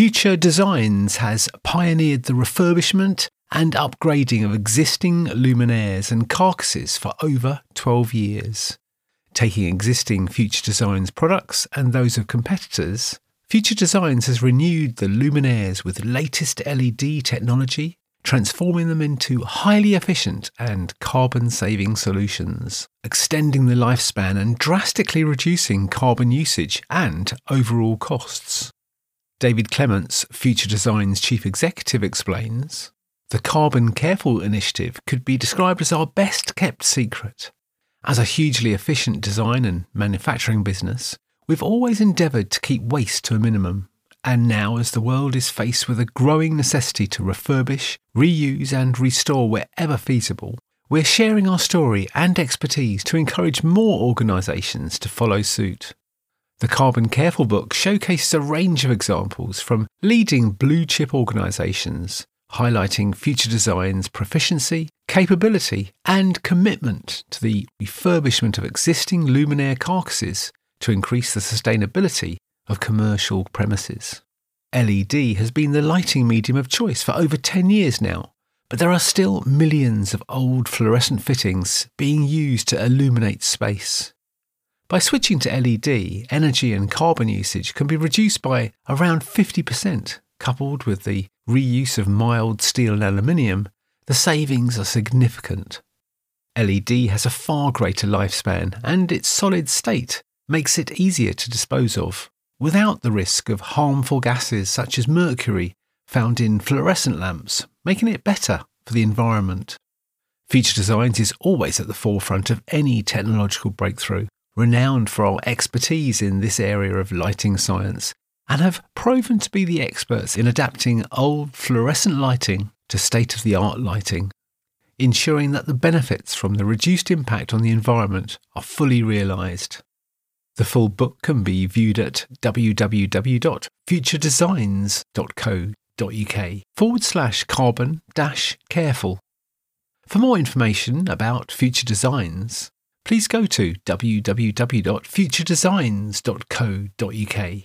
Future Designs has pioneered the refurbishment and upgrading of existing luminaires and carcasses for over 12 years. Taking existing Future Designs products and those of competitors, Future Designs has renewed the luminaires with latest LED technology, transforming them into highly efficient and carbon saving solutions, extending the lifespan and drastically reducing carbon usage and overall costs. David Clements, Future Design's chief executive, explains The Carbon Careful initiative could be described as our best kept secret. As a hugely efficient design and manufacturing business, we've always endeavoured to keep waste to a minimum. And now, as the world is faced with a growing necessity to refurbish, reuse, and restore wherever feasible, we're sharing our story and expertise to encourage more organisations to follow suit. The Carbon Careful book showcases a range of examples from leading blue chip organisations, highlighting future design's proficiency, capability, and commitment to the refurbishment of existing luminaire carcasses to increase the sustainability of commercial premises. LED has been the lighting medium of choice for over 10 years now, but there are still millions of old fluorescent fittings being used to illuminate space. By switching to LED, energy and carbon usage can be reduced by around 50%. Coupled with the reuse of mild steel and aluminium, the savings are significant. LED has a far greater lifespan and its solid state makes it easier to dispose of, without the risk of harmful gases such as mercury found in fluorescent lamps, making it better for the environment. Future Designs is always at the forefront of any technological breakthrough renowned for our expertise in this area of lighting science, and have proven to be the experts in adapting old fluorescent lighting to state of the art lighting, ensuring that the benefits from the reduced impact on the environment are fully realised. The full book can be viewed at www.futuredesigns.co.uk forward slash carbon dash careful. For more information about future designs, please go to www.futuredesigns.co.uk.